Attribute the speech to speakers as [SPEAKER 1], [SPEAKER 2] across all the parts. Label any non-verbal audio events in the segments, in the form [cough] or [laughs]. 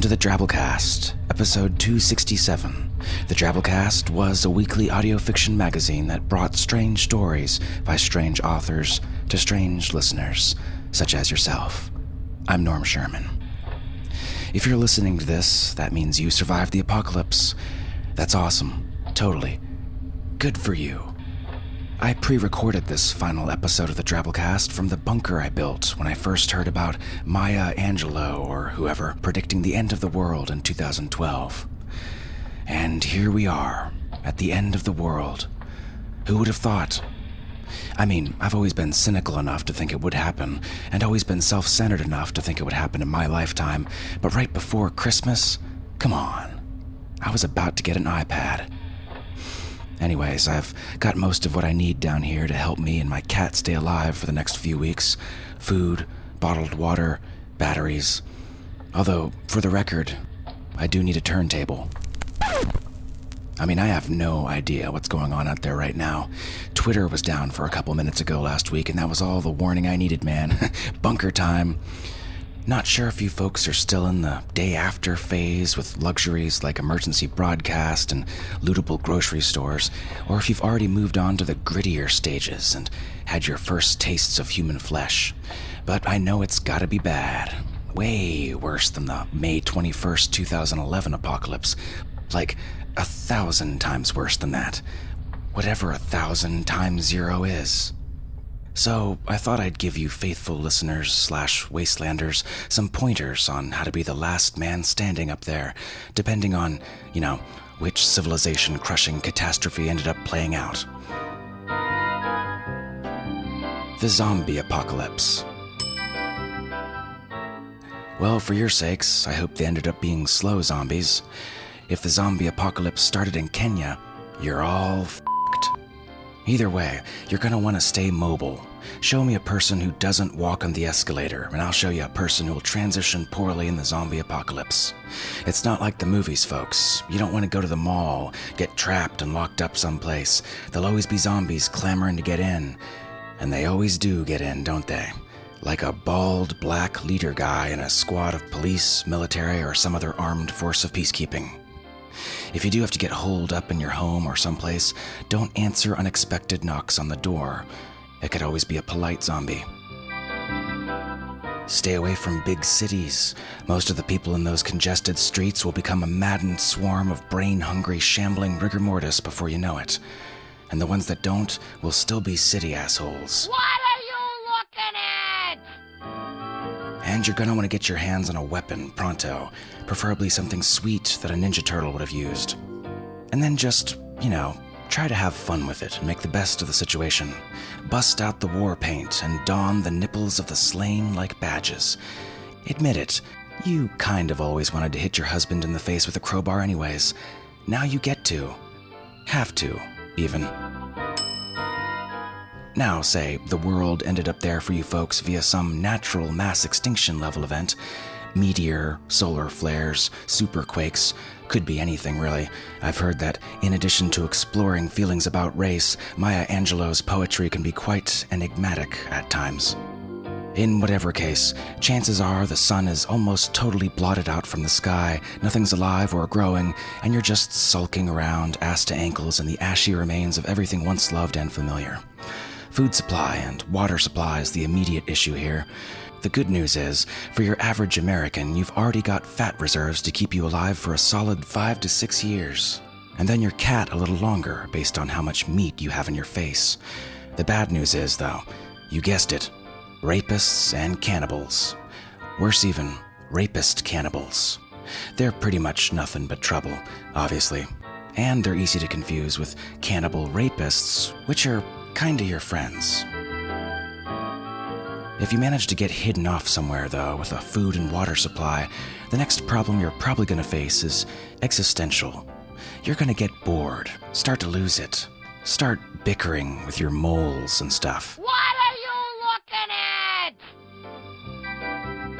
[SPEAKER 1] Welcome to the Drabblecast, episode 267. The Drabblecast was a weekly audio fiction magazine that brought strange stories by strange authors to strange listeners, such as yourself. I'm Norm Sherman. If you're listening to this, that means you survived the apocalypse. That's awesome. Totally. Good for you. I pre recorded this final episode of the Drabblecast from the bunker I built when I first heard about Maya Angelou or whoever predicting the end of the world in 2012. And here we are, at the end of the world. Who would have thought? I mean, I've always been cynical enough to think it would happen, and always been self centered enough to think it would happen in my lifetime, but right before Christmas? Come on. I was about to get an iPad. Anyways, I've got most of what I need down here to help me and my cat stay alive for the next few weeks food, bottled water, batteries. Although, for the record, I do need a turntable. I mean, I have no idea what's going on out there right now. Twitter was down for a couple minutes ago last week, and that was all the warning I needed, man. [laughs] Bunker time. Not sure if you folks are still in the day after phase with luxuries like emergency broadcast and lootable grocery stores, or if you've already moved on to the grittier stages and had your first tastes of human flesh. But I know it's gotta be bad. Way worse than the May 21st, 2011 apocalypse. Like a thousand times worse than that. Whatever a thousand times zero is. So I thought I'd give you faithful listeners slash wastelanders some pointers on how to be the last man standing up there, depending on, you know, which civilization crushing catastrophe ended up playing out. The zombie apocalypse. Well, for your sakes, I hope they ended up being slow zombies. If the zombie apocalypse started in Kenya, you're all f***ed. Either way, you're gonna want to stay mobile. Show me a person who doesn't walk on the escalator, and I'll show you a person who will transition poorly in the zombie apocalypse. It's not like the movies, folks. You don't want to go to the mall, get trapped and locked up someplace. There'll always be zombies clamoring to get in. And they always do get in, don't they? Like a bald, black leader guy in a squad of police, military, or some other armed force of peacekeeping. If you do have to get holed up in your home or someplace, don't answer unexpected knocks on the door. It could always be a polite zombie. Stay away from big cities. Most of the people in those congested streets will become a maddened swarm of brain hungry, shambling rigor mortis before you know it. And the ones that don't will still be city assholes.
[SPEAKER 2] What
[SPEAKER 1] And you're gonna wanna get your hands on a weapon pronto, preferably something sweet that a Ninja Turtle would have used. And then just, you know, try to have fun with it and make the best of the situation. Bust out the war paint and don the nipples of the slain like badges. Admit it, you kind of always wanted to hit your husband in the face with a crowbar, anyways. Now you get to. Have to, even. Now, say the world ended up there for you folks via some natural mass extinction level event meteor, solar flares, superquakes, could be anything really. I've heard that in addition to exploring feelings about race, Maya Angelou's poetry can be quite enigmatic at times. In whatever case, chances are the sun is almost totally blotted out from the sky, nothing's alive or growing, and you're just sulking around, ass to ankles, in the ashy remains of everything once loved and familiar. Food supply and water supply is the immediate issue here. The good news is, for your average American, you've already got fat reserves to keep you alive for a solid five to six years. And then your cat a little longer, based on how much meat you have in your face. The bad news is, though, you guessed it rapists and cannibals. Worse even, rapist cannibals. They're pretty much nothing but trouble, obviously. And they're easy to confuse with cannibal rapists, which are kinda your friends. If you manage to get hidden off somewhere, though, with a food and water supply, the next problem you're probably going to face is existential. You're going to get bored, start to lose it, start bickering with your moles and stuff.
[SPEAKER 2] What are you looking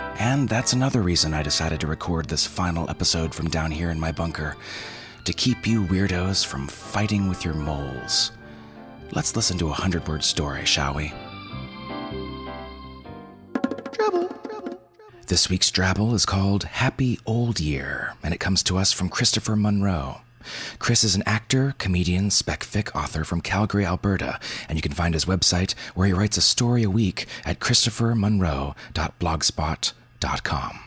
[SPEAKER 2] at?
[SPEAKER 1] And that's another reason I decided to record this final episode from down here in my bunker to keep you weirdos from fighting with your moles. Let's listen to a hundred word story, shall we? This week's Drabble is called Happy Old Year, and it comes to us from Christopher Monroe. Chris is an actor, comedian, spec fic author from Calgary, Alberta, and you can find his website where he writes a story a week at christophermonroe.blogspot.com.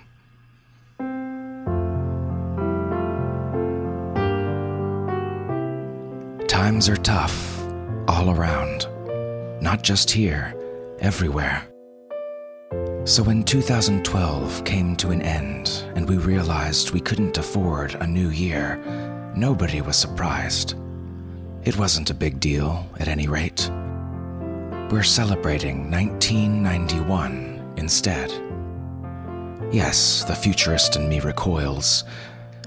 [SPEAKER 1] Times are tough all around, not just here, everywhere. So when 2012 came to an end and we realized we couldn't afford a new year, nobody was surprised. It wasn't a big deal, at any rate. We're celebrating 1991 instead. Yes, the futurist in me recoils.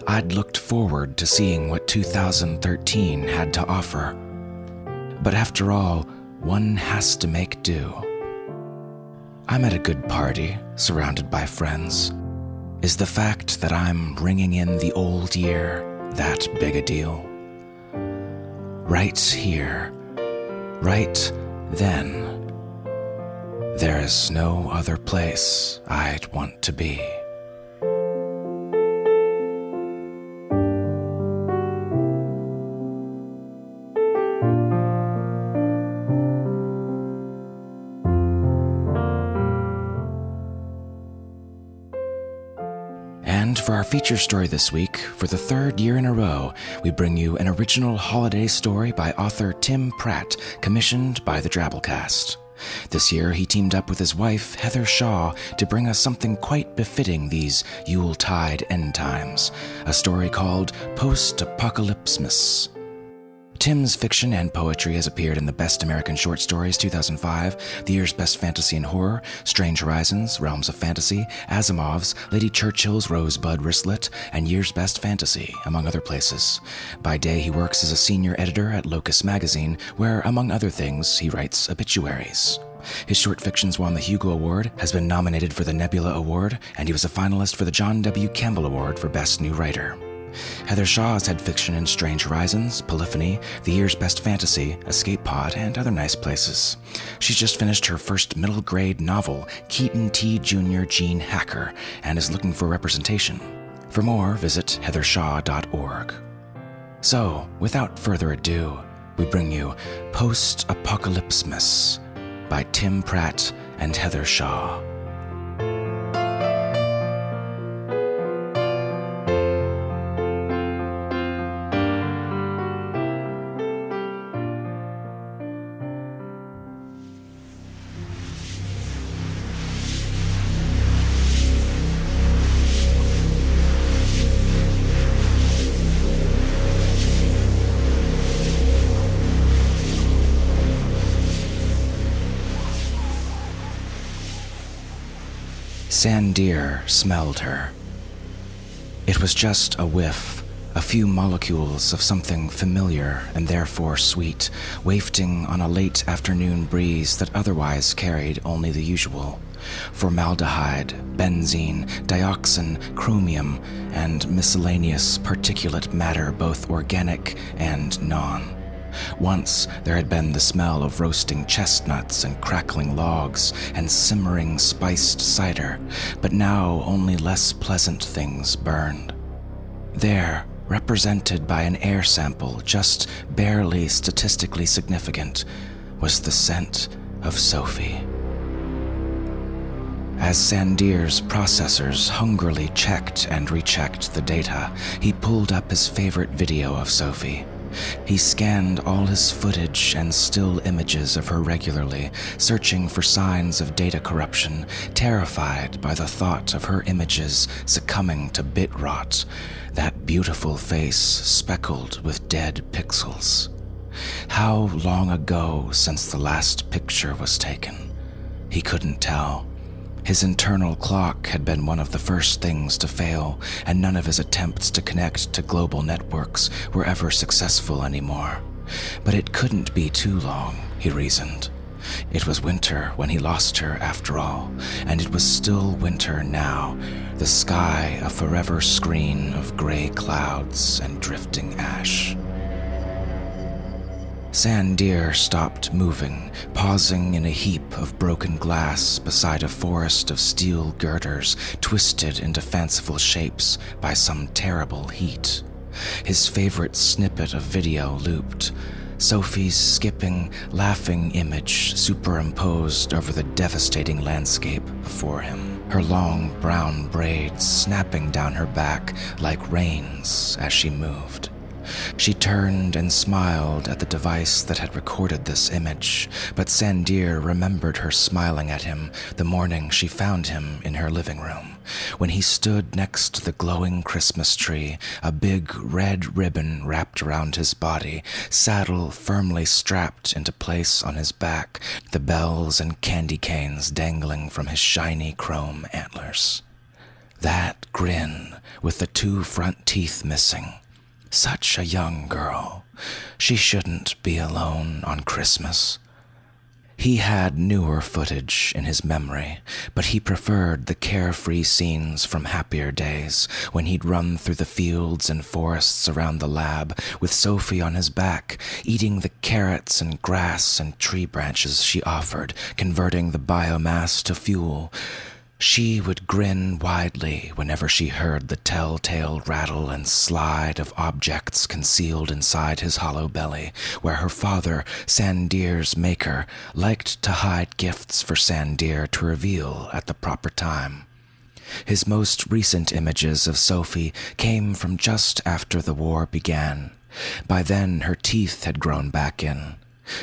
[SPEAKER 1] I'd looked forward to seeing what 2013 had to offer. But after all, one has to make do. I'm at a good party, surrounded by friends. Is the fact that I'm ringing in the old year that big a deal? Right here, right then, there is no other place I'd want to be. Story this week, for the third year in a row, we bring you an original holiday story by author Tim Pratt, commissioned by the Drabblecast. This year, he teamed up with his wife, Heather Shaw, to bring us something quite befitting these Yuletide end times a story called Postapocalypsemas. Tim's fiction and poetry has appeared in the Best American Short Stories 2005, the year's Best Fantasy and Horror, Strange Horizons, Realms of Fantasy, Asimov's, Lady Churchill's Rosebud Wristlet, and Year's Best Fantasy, among other places. By day, he works as a senior editor at Locus Magazine, where, among other things, he writes obituaries. His short fictions won the Hugo Award, has been nominated for the Nebula Award, and he was a finalist for the John W. Campbell Award for Best New Writer. Heather Shaw has had fiction in Strange Horizons, Polyphony, The Year's Best Fantasy, Escape Pod, and other nice places. She's just finished her first middle grade novel, Keaton T. Jr. Gene Hacker, and is looking for representation. For more, visit heathershaw.org. So, without further ado, we bring you Postapocalypsemas by Tim Pratt and Heather Shaw. Sandeer smelled her. It was just a whiff, A few molecules of something familiar and therefore sweet, wafting on a late afternoon breeze that otherwise carried only the usual formaldehyde, benzene, dioxin, chromium, and miscellaneous particulate matter, both organic and non. Once there had been the smell of roasting chestnuts and crackling logs and simmering spiced cider, but now only less pleasant things burned. There, represented by an air sample just barely statistically significant, was the scent of Sophie. As Sandeer's processors hungrily checked and rechecked the data, he pulled up his favorite video of Sophie. He scanned all his footage and still images of her regularly, searching for signs of data corruption, terrified by the thought of her images succumbing to bit rot, that beautiful face speckled with dead pixels. How long ago since the last picture was taken? He couldn't tell. His internal clock had been one of the first things to fail, and none of his attempts to connect to global networks were ever successful anymore. But it couldn't be too long, he reasoned. It was winter when he lost her, after all, and it was still winter now, the sky a forever screen of gray clouds and drifting ash. Sandeer stopped moving, pausing in a heap of broken glass beside a forest of steel girders twisted into fanciful shapes by some terrible heat. His favorite snippet of video looped. Sophie's skipping, laughing image superimposed over the devastating landscape before him, her long brown braids snapping down her back like reins as she moved. She turned and smiled at the device that had recorded this image, but Sandeer remembered her smiling at him the morning she found him in her living room, when he stood next to the glowing Christmas tree, a big red ribbon wrapped around his body, saddle firmly strapped into place on his back, the bells and candy canes dangling from his shiny chrome antlers. That grin, with the two front teeth missing, such a young girl. She shouldn't be alone on Christmas. He had newer footage in his memory, but he preferred the carefree scenes from happier days when he'd run through the fields and forests around the lab with Sophie on his back, eating the carrots and grass and tree branches she offered, converting the biomass to fuel. She would grin widely whenever she heard the telltale rattle and slide of objects concealed inside his hollow belly, where her father, Sandeer's maker, liked to hide gifts for Sandeer to reveal at the proper time. His most recent images of Sophie came from just after the war began. By then, her teeth had grown back in.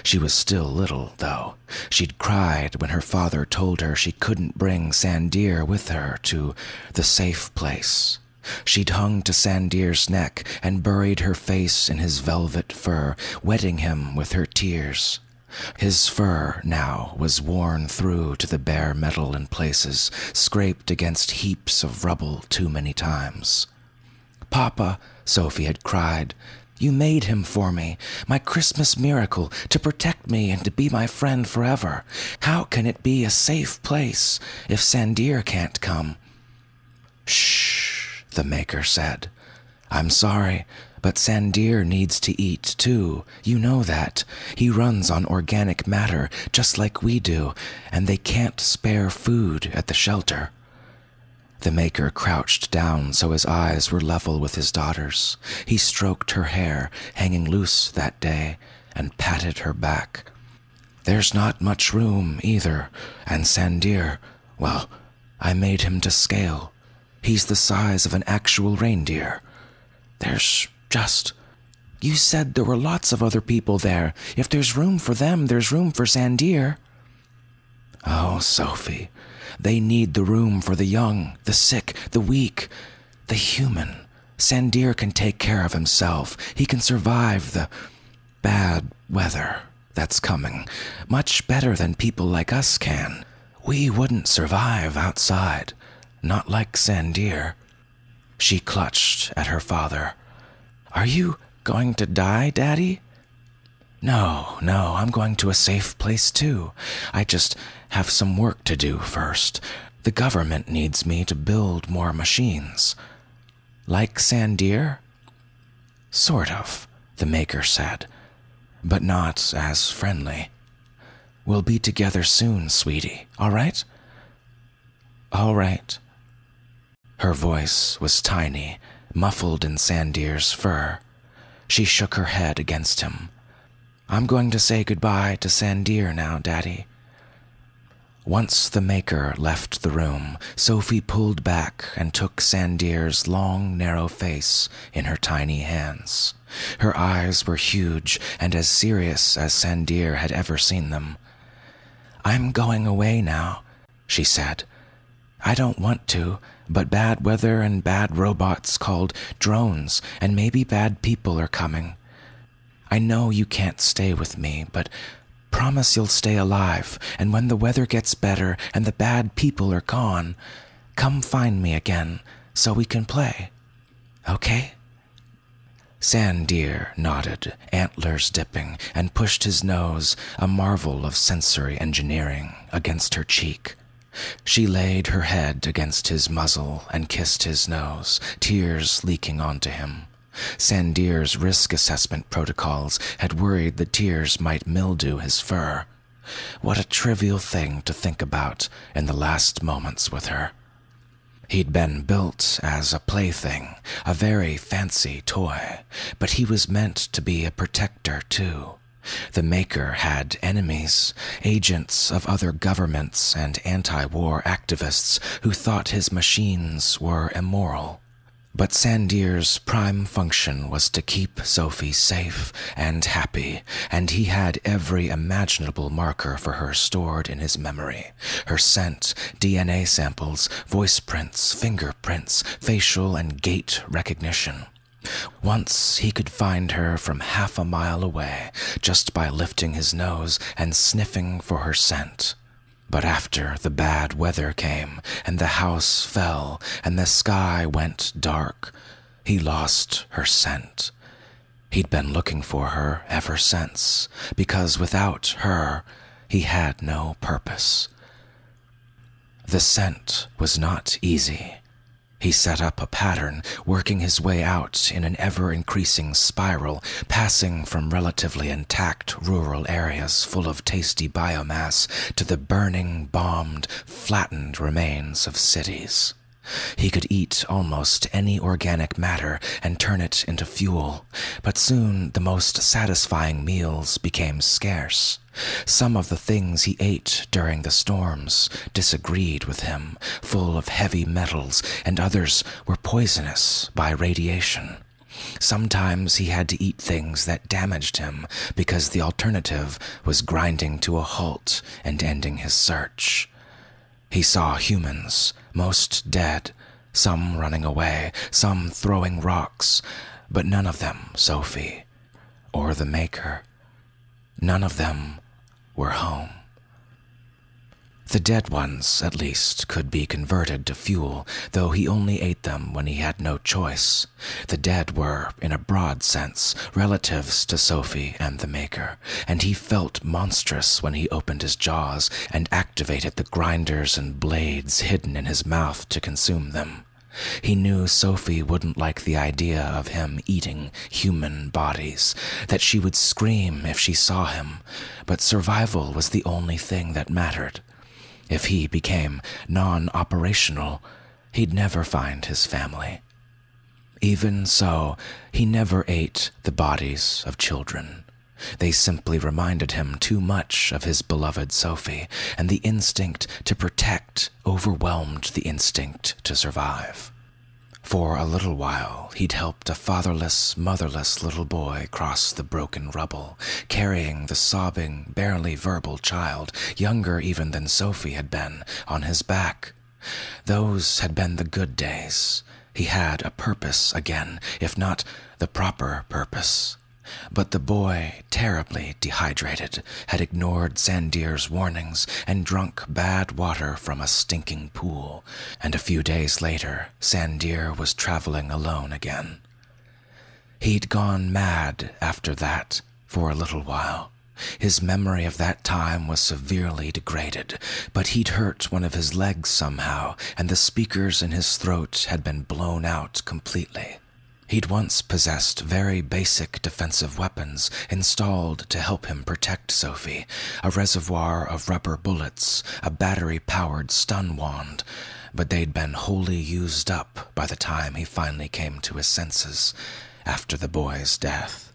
[SPEAKER 1] She was still little, though. She'd cried when her father told her she couldn't bring Sandeer with her to the safe place. She'd hung to Sandeer's neck and buried her face in his velvet fur, wetting him with her tears. His fur now was worn through to the bare metal in places, scraped against heaps of rubble too many times. Papa, Sophie had cried, you made him for me, my Christmas miracle, to protect me and to be my friend forever. How can it be a safe place if Sandeer can't come? Shh, the Maker said. I'm sorry, but Sandeer needs to eat too. You know that. He runs on organic matter, just like we do, and they can't spare food at the shelter. The Maker crouched down so his eyes were level with his daughter's. He stroked her hair, hanging loose that day, and patted her back. There's not much room either, and Sandeer, well, I made him to scale. He's the size of an actual reindeer. There's just. You said there were lots of other people there. If there's room for them, there's room for Sandeer. Oh, Sophie, they need the room for the young, the sick, the weak, the human. Sandeer can take care of himself. He can survive the bad weather that's coming much better than people like us can. We wouldn't survive outside, not like Sandeer. She clutched at her father. Are you going to die, Daddy? No, no, I'm going to a safe place too. I just have some work to do first. The government needs me to build more machines. Like Sandeer? Sort of, the Maker said, but not as friendly. We'll be together soon, sweetie, all right? All right. Her voice was tiny, muffled in Sandeer's fur. She shook her head against him. I'm going to say goodbye to Sandeer now, Daddy. Once the Maker left the room, Sophie pulled back and took Sandeer's long, narrow face in her tiny hands. Her eyes were huge and as serious as Sandeer had ever seen them. I'm going away now, she said. I don't want to, but bad weather and bad robots called drones, and maybe bad people are coming. I know you can't stay with me, but promise you'll stay alive, and when the weather gets better and the bad people are gone, come find me again so we can play. Okay? Sandeer nodded, antlers dipping, and pushed his nose, a marvel of sensory engineering, against her cheek. She laid her head against his muzzle and kissed his nose, tears leaking onto him. Sandeer's risk assessment protocols had worried the tears might mildew his fur. What a trivial thing to think about in the last moments with her. He'd been built as a plaything, a very fancy toy, but he was meant to be a protector too. The Maker had enemies, agents of other governments and anti war activists who thought his machines were immoral. But Sandeer's prime function was to keep Sophie safe and happy, and he had every imaginable marker for her stored in his memory her scent, DNA samples, voice prints, fingerprints, facial and gait recognition. Once he could find her from half a mile away just by lifting his nose and sniffing for her scent. But after the bad weather came, and the house fell, and the sky went dark, he lost her scent. He'd been looking for her ever since, because without her, he had no purpose. The scent was not easy. He set up a pattern, working his way out in an ever increasing spiral, passing from relatively intact rural areas full of tasty biomass to the burning, bombed, flattened remains of cities. He could eat almost any organic matter and turn it into fuel, but soon the most satisfying meals became scarce. Some of the things he ate during the storms disagreed with him, full of heavy metals, and others were poisonous by radiation. Sometimes he had to eat things that damaged him because the alternative was grinding to a halt and ending his search. He saw humans, most dead, some running away, some throwing rocks, but none of them Sophie or the Maker. None of them were home. The dead ones, at least, could be converted to fuel, though he only ate them when he had no choice. The dead were, in a broad sense, relatives to Sophie and the Maker, and he felt monstrous when he opened his jaws and activated the grinders and blades hidden in his mouth to consume them. He knew Sophie wouldn't like the idea of him eating human bodies, that she would scream if she saw him, but survival was the only thing that mattered. If he became non operational, he'd never find his family. Even so, he never ate the bodies of children. They simply reminded him too much of his beloved Sophie, and the instinct to protect overwhelmed the instinct to survive. For a little while, he'd helped a fatherless, motherless little boy cross the broken rubble, carrying the sobbing, barely verbal child, younger even than Sophie had been, on his back. Those had been the good days. He had a purpose again, if not the proper purpose. But the boy, terribly dehydrated, had ignored Sandeer's warnings and drunk bad water from a stinking pool, and a few days later, Sandeer was traveling alone again. He'd gone mad after that for a little while. His memory of that time was severely degraded, but he'd hurt one of his legs somehow, and the speakers in his throat had been blown out completely. He'd once possessed very basic defensive weapons installed to help him protect Sophie a reservoir of rubber bullets, a battery powered stun wand, but they'd been wholly used up by the time he finally came to his senses after the boy's death.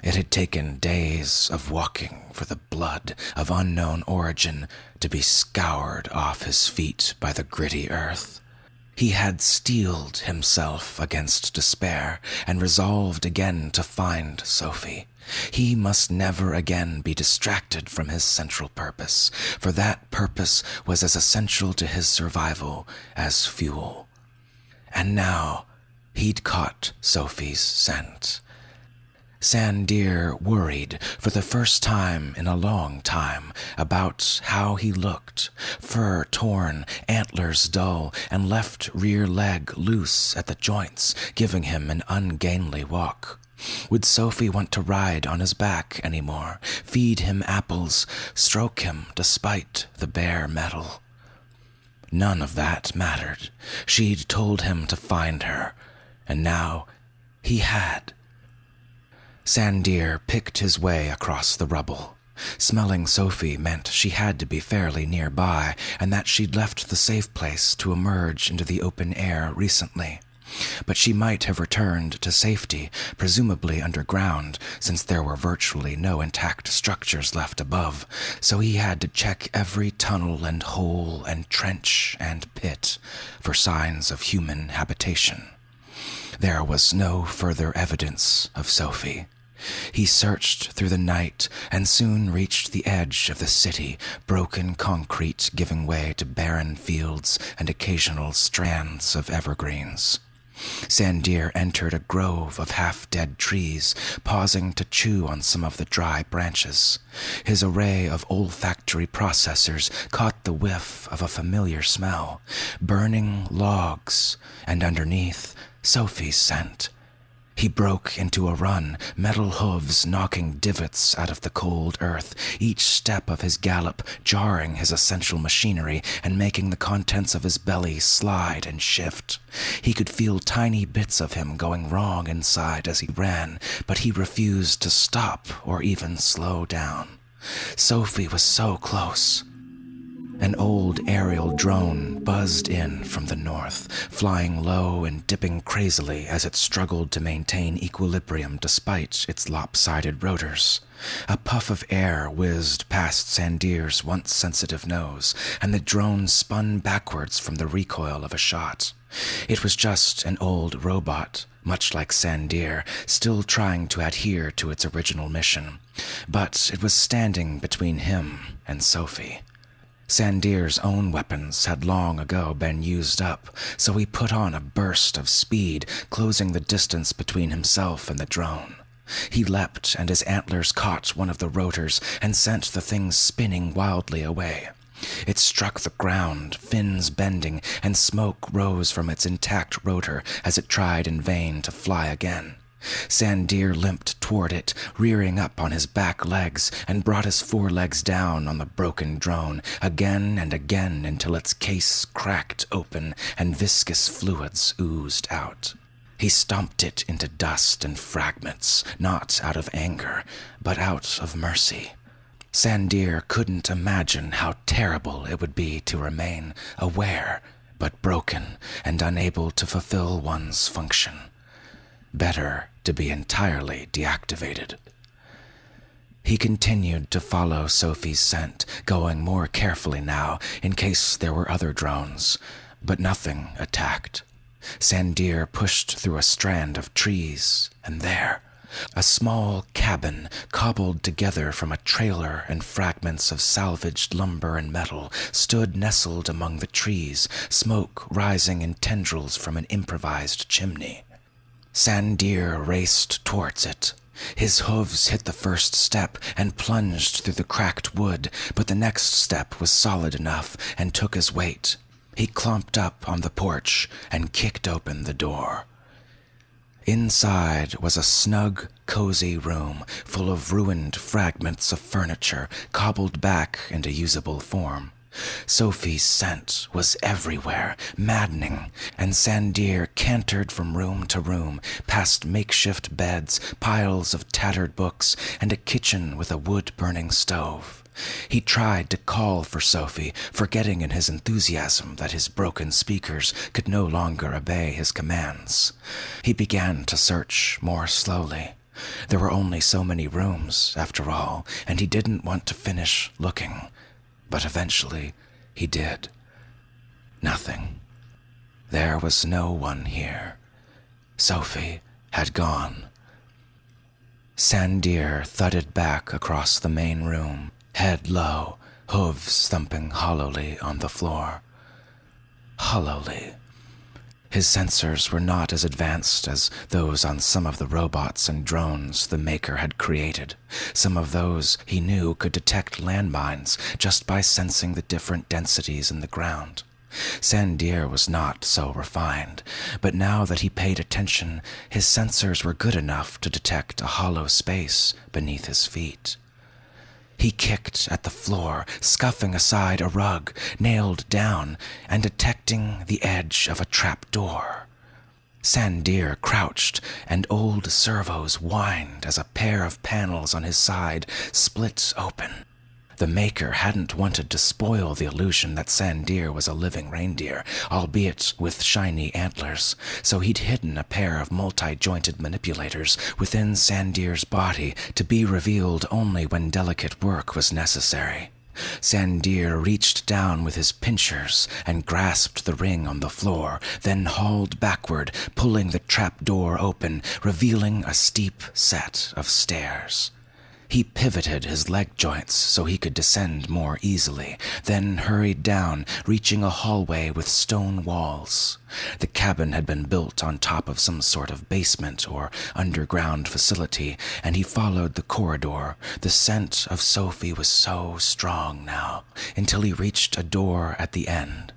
[SPEAKER 1] It had taken days of walking for the blood of unknown origin to be scoured off his feet by the gritty earth. He had steeled himself against despair and resolved again to find Sophie. He must never again be distracted from his central purpose, for that purpose was as essential to his survival as fuel. And now he'd caught Sophie's scent. Sandeer worried for the first time in a long time about how he looked. Fur torn, antlers dull, and left rear leg loose at the joints, giving him an ungainly walk. Would Sophie want to ride on his back any more, feed him apples, stroke him despite the bare metal? None of that mattered. She'd told him to find her, and now he had. Sandeer picked his way across the rubble. Smelling Sophie meant she had to be fairly nearby, and that she'd left the safe place to emerge into the open air recently. But she might have returned to safety, presumably underground, since there were virtually no intact structures left above, so he had to check every tunnel and hole and trench and pit for signs of human habitation. There was no further evidence of Sophie. He searched through the night and soon reached the edge of the city, broken concrete giving way to barren fields and occasional strands of evergreens. Sandeer entered a grove of half dead trees, pausing to chew on some of the dry branches. His array of olfactory processors caught the whiff of a familiar smell burning logs, and underneath, Sophie's scent. He broke into a run, metal hooves knocking divots out of the cold earth, each step of his gallop jarring his essential machinery and making the contents of his belly slide and shift. He could feel tiny bits of him going wrong inside as he ran, but he refused to stop or even slow down. Sophie was so close. An old aerial drone buzzed in from the north, flying low and dipping crazily as it struggled to maintain equilibrium despite its lopsided rotors. A puff of air whizzed past Sandeer's once sensitive nose, and the drone spun backwards from the recoil of a shot. It was just an old robot, much like Sandeer, still trying to adhere to its original mission. But it was standing between him and Sophie. Sandeer's own weapons had long ago been used up, so he put on a burst of speed, closing the distance between himself and the drone. He leapt, and his antlers caught one of the rotors and sent the thing spinning wildly away. It struck the ground, fins bending, and smoke rose from its intact rotor as it tried in vain to fly again. Sandeer limped toward it, rearing up on his back legs, and brought his forelegs down on the broken drone again and again until its case cracked open and viscous fluids oozed out. He stomped it into dust and fragments, not out of anger, but out of mercy. Sandeer couldn't imagine how terrible it would be to remain aware, but broken and unable to fulfill one's function. Better to be entirely deactivated. He continued to follow Sophie's scent, going more carefully now in case there were other drones, but nothing attacked. Sandeer pushed through a strand of trees, and there, a small cabin cobbled together from a trailer and fragments of salvaged lumber and metal stood nestled among the trees, smoke rising in tendrils from an improvised chimney. Sandeer raced towards it. His hooves hit the first step and plunged through the cracked wood, but the next step was solid enough and took his weight. He clumped up on the porch and kicked open the door. Inside was a snug, cozy room full of ruined fragments of furniture cobbled back into usable form. Sophie's scent was everywhere, maddening, and Sandeer cantered from room to room, past makeshift beds, piles of tattered books, and a kitchen with a wood burning stove. He tried to call for Sophie, forgetting in his enthusiasm that his broken speakers could no longer obey his commands. He began to search more slowly. There were only so many rooms, after all, and he didn't want to finish looking. But eventually, he did. Nothing. There was no one here. Sophie had gone. Sandeer thudded back across the main room, head low, hooves thumping hollowly on the floor. Hollowly. His sensors were not as advanced as those on some of the robots and drones the Maker had created. Some of those, he knew, could detect landmines just by sensing the different densities in the ground. Sandeer was not so refined, but now that he paid attention, his sensors were good enough to detect a hollow space beneath his feet. He kicked at the floor, scuffing aside a rug, nailed down, and detecting the edge of a trap door. Sandeer crouched, and old servos whined as a pair of panels on his side split open. The Maker hadn't wanted to spoil the illusion that Sandeer was a living reindeer, albeit with shiny antlers, so he'd hidden a pair of multi jointed manipulators within Sandeer's body to be revealed only when delicate work was necessary. Sandeer reached down with his pinchers and grasped the ring on the floor, then hauled backward, pulling the trap door open, revealing a steep set of stairs. He pivoted his leg joints so he could descend more easily, then hurried down, reaching a hallway with stone walls. The cabin had been built on top of some sort of basement or underground facility, and he followed the corridor. The scent of Sophie was so strong now, until he reached a door at the end.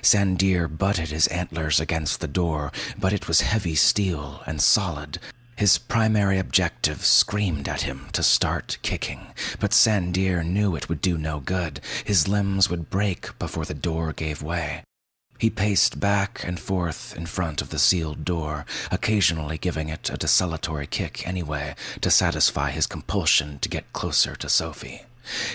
[SPEAKER 1] Sandeer butted his antlers against the door, but it was heavy steel and solid, his primary objective screamed at him to start kicking, but Sandeer knew it would do no good. His limbs would break before the door gave way. He paced back and forth in front of the sealed door, occasionally giving it a desultory kick anyway to satisfy his compulsion to get closer to Sophie.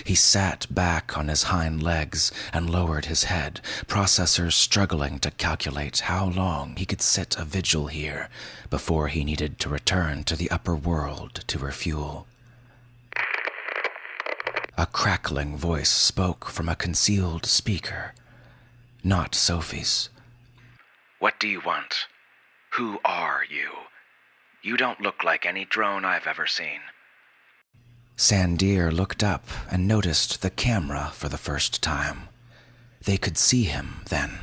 [SPEAKER 1] He sat back on his hind legs and lowered his head, processors struggling to calculate how long he could sit a vigil here before he needed to return to the upper world to refuel. A crackling voice spoke from a concealed speaker, not Sophie's.
[SPEAKER 3] What do you want? Who are you? You don't look like any drone I've ever seen.
[SPEAKER 1] Sandeer looked up and noticed the camera for the first time. They could see him then.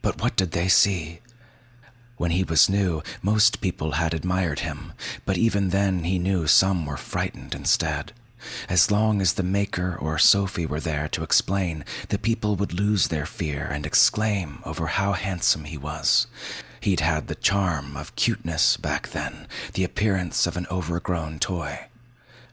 [SPEAKER 1] But what did they see? When he was new, most people had admired him, but even then he knew some were frightened instead. As long as the Maker or Sophie were there to explain, the people would lose their fear and exclaim over how handsome he was. He'd had the charm of cuteness back then, the appearance of an overgrown toy.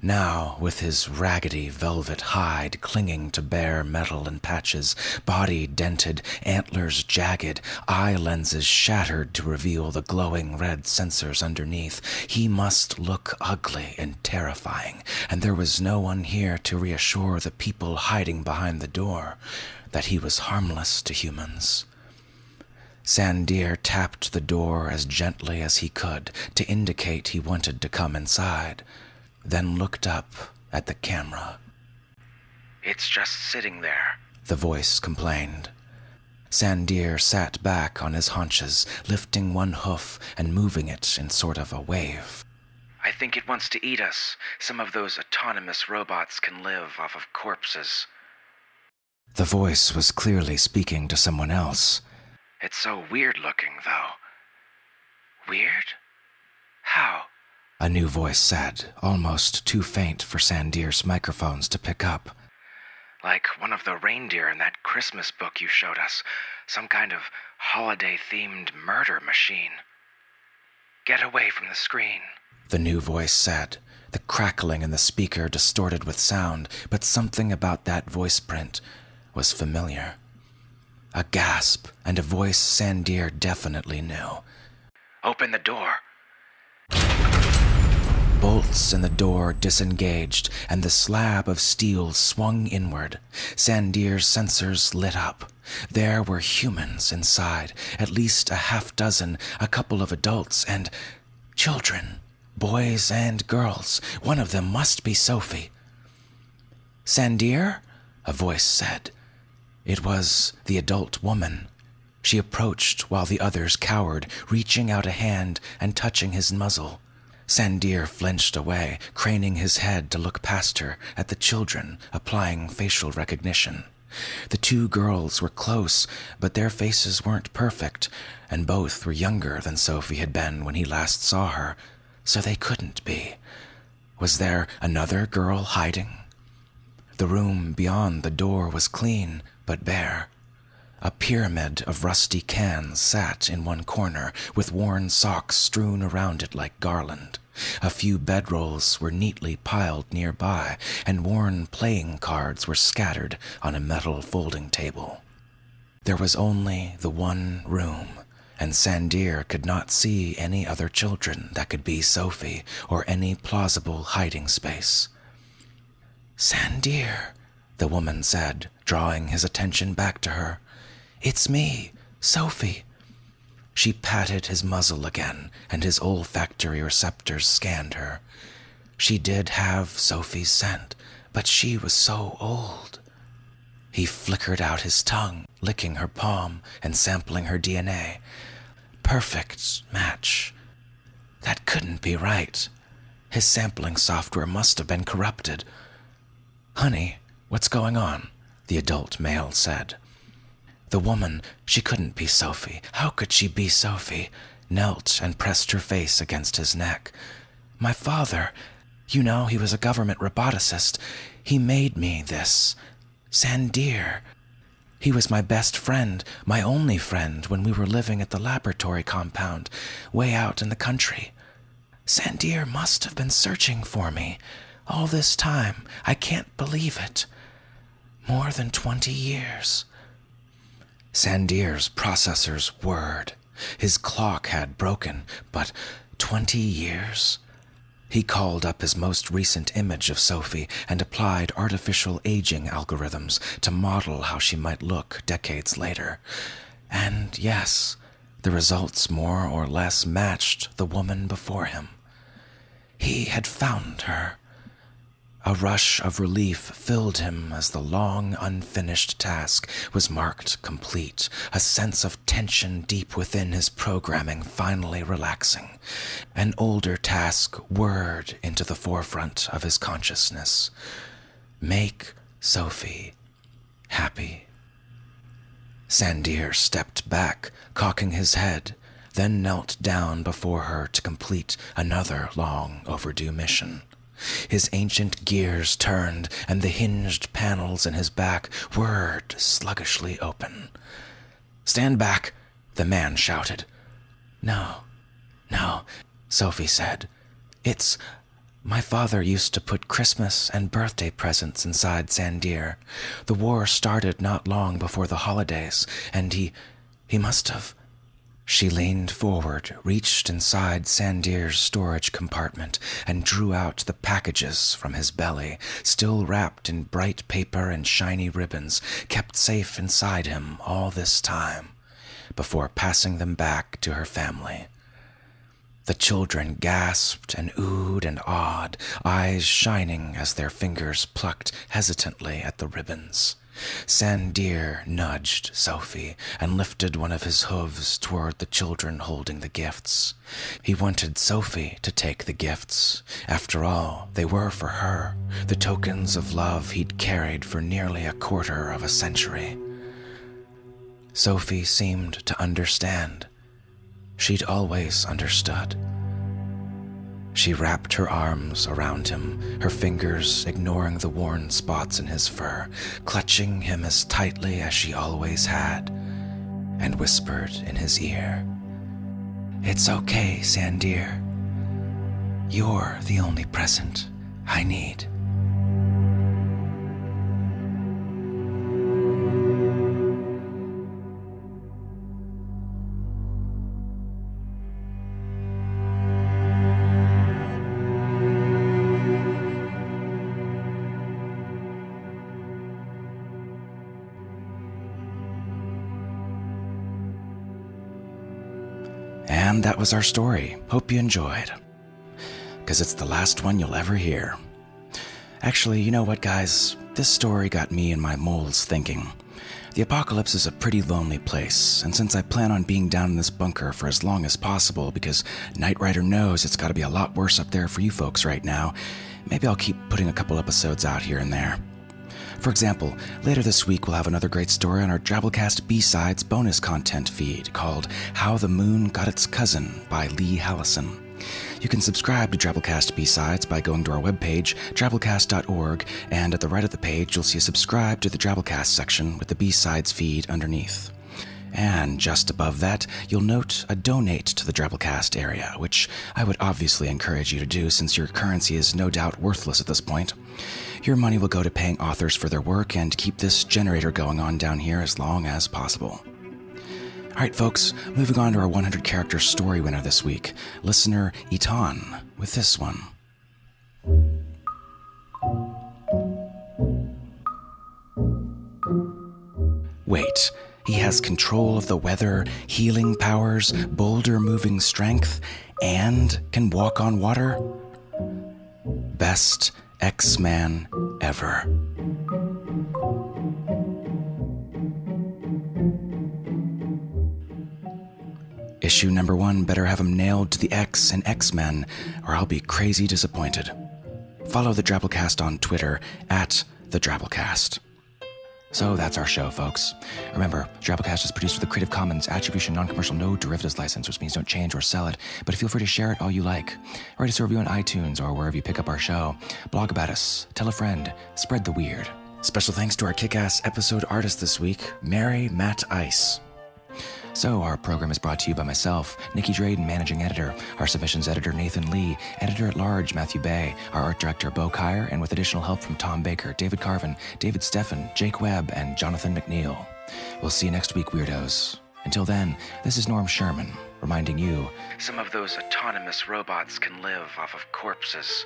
[SPEAKER 1] Now, with his raggedy velvet hide clinging to bare metal in patches, body dented, antlers jagged, eye lenses shattered to reveal the glowing red sensors underneath, he must look ugly and terrifying, and there was no one here to reassure the people hiding behind the door that he was harmless to humans. Sandeer tapped the door as gently as he could to indicate he wanted to come inside then looked up at the camera.
[SPEAKER 3] It's just sitting there,
[SPEAKER 1] the voice complained. Sandeer sat back on his haunches, lifting one hoof and moving it in sort of a wave.
[SPEAKER 3] I think it wants to eat us. Some of those autonomous robots can live off of corpses.
[SPEAKER 1] The voice was clearly speaking to someone else.
[SPEAKER 3] It's so weird looking, though. Weird? How?
[SPEAKER 1] A new voice said, almost too faint for Sandeer's microphones to pick up.
[SPEAKER 3] Like one of the reindeer in that Christmas book you showed us. Some kind of holiday themed murder machine. Get away from the screen.
[SPEAKER 1] The new voice said. The crackling in the speaker distorted with sound, but something about that voice print was familiar. A gasp and a voice Sandeer definitely knew.
[SPEAKER 3] Open the door.
[SPEAKER 1] Bolts in the door disengaged, and the slab of steel swung inward. Sandeer's sensors lit up. There were humans inside, at least a half dozen, a couple of adults, and children, boys and girls. One of them must be Sophie. Sandeer? A voice said. It was the adult woman. She approached while the others cowered, reaching out a hand and touching his muzzle. Sandeer flinched away, craning his head to look past her at the children, applying facial recognition. The two girls were close, but their faces weren't perfect, and both were younger than Sophie had been when he last saw her, so they couldn't be. Was there another girl hiding? The room beyond the door was clean, but bare. A pyramid of rusty cans sat in one corner, with worn socks strewn around it like garland. A few bedrolls were neatly piled nearby, and worn playing cards were scattered on a metal folding table. There was only the one room, and Sandeer could not see any other children that could be Sophie or any plausible hiding space. Sandeer, the woman said, drawing his attention back to her. It's me, Sophie. She patted his muzzle again, and his olfactory receptors scanned her. She did have Sophie's scent, but she was so old. He flickered out his tongue, licking her palm and sampling her DNA. Perfect match. That couldn't be right. His sampling software must have been corrupted. Honey, what's going on? The adult male said. The woman, she couldn't be Sophie. How could she be Sophie? Knelt and pressed her face against his neck. My father, you know, he was a government roboticist. He made me this. Sandeer. He was my best friend, my only friend, when we were living at the laboratory compound, way out in the country. Sandeer must have been searching for me. All this time, I can't believe it. More than twenty years. Sandeer's processors whirred. His clock had broken, but twenty years? He called up his most recent image of Sophie and applied artificial aging algorithms to model how she might look decades later. And yes, the results more or less matched the woman before him. He had found her. A rush of relief filled him as the long, unfinished task was marked complete, a sense of tension deep within his programming finally relaxing. An older task whirred into the forefront of his consciousness Make Sophie happy. Sandeer stepped back, cocking his head, then knelt down before her to complete another long overdue mission. His ancient gears turned, and the hinged panels in his back whirred sluggishly open. Stand back, the man shouted. No, no, Sophie said. It's. My father used to put Christmas and birthday presents inside Sandeer. The war started not long before the holidays, and he. he must have. She leaned forward, reached inside Sandeer's storage compartment, and drew out the packages from his belly, still wrapped in bright paper and shiny ribbons, kept safe inside him all this time, before passing them back to her family. The children gasped and oohed and awed, eyes shining as their fingers plucked hesitantly at the ribbons. Sandeer nudged Sophie and lifted one of his hooves toward the children holding the gifts. He wanted Sophie to take the gifts. After all, they were for her, the tokens of love he'd carried for nearly a quarter of a century. Sophie seemed to understand. She'd always understood. She wrapped her arms around him, her fingers ignoring the worn spots in his fur, clutching him as tightly as she always had, and whispered in his ear, It's okay, Sandeer. You're the only present I need. Was our story. Hope you enjoyed. Because it's the last one you'll ever hear. Actually, you know what, guys? This story got me and my moles thinking. The apocalypse is a pretty lonely place, and since I plan on being down in this bunker for as long as possible because Knight Rider knows it's gotta be a lot worse up there for you folks right now, maybe I'll keep putting a couple episodes out here and there. For example, later this week we'll have another great story on our Drabblecast B-Sides bonus content feed called How the Moon Got Its Cousin by Lee Hallison. You can subscribe to Drabblecast B-Sides by going to our webpage, drabblecast.org, and at the right of the page you'll see a subscribe to the Drabblecast section with the B-Sides feed underneath. And just above that, you'll note a donate to the Drabblecast area, which I would obviously encourage you to do since your currency is no doubt worthless at this point. Your money will go to paying authors for their work and keep this generator going on down here as long as possible. All right, folks, moving on to our 100 character story winner this week, listener Itan, with this one. Wait, he has control of the weather, healing powers, boulder moving strength, and can walk on water? Best X Man ever. Issue number one better have him nailed to the X in X Men, or I'll be crazy disappointed. Follow the Drabblecast on Twitter at the Drabblecast. So that's our show, folks. Remember, Drabblecast is produced with a Creative Commons Attribution Non-Commercial No Derivatives license, which means don't change or sell it, but feel free to share it all you like. Write us a review on iTunes or wherever you pick up our show. Blog about us, tell a friend, spread the weird. Special thanks to our kick-ass episode artist this week, Mary Matt Ice. So, our program is brought to you by myself, Nicky Drayden, managing editor, our submissions editor, Nathan Lee, editor at large, Matthew Bay, our art director, Bo Kyer, and with additional help from Tom Baker, David Carvin, David Steffen, Jake Webb, and Jonathan McNeil. We'll see you next week, weirdos. Until then, this is Norm Sherman, reminding you
[SPEAKER 3] Some of those autonomous robots can live off of corpses.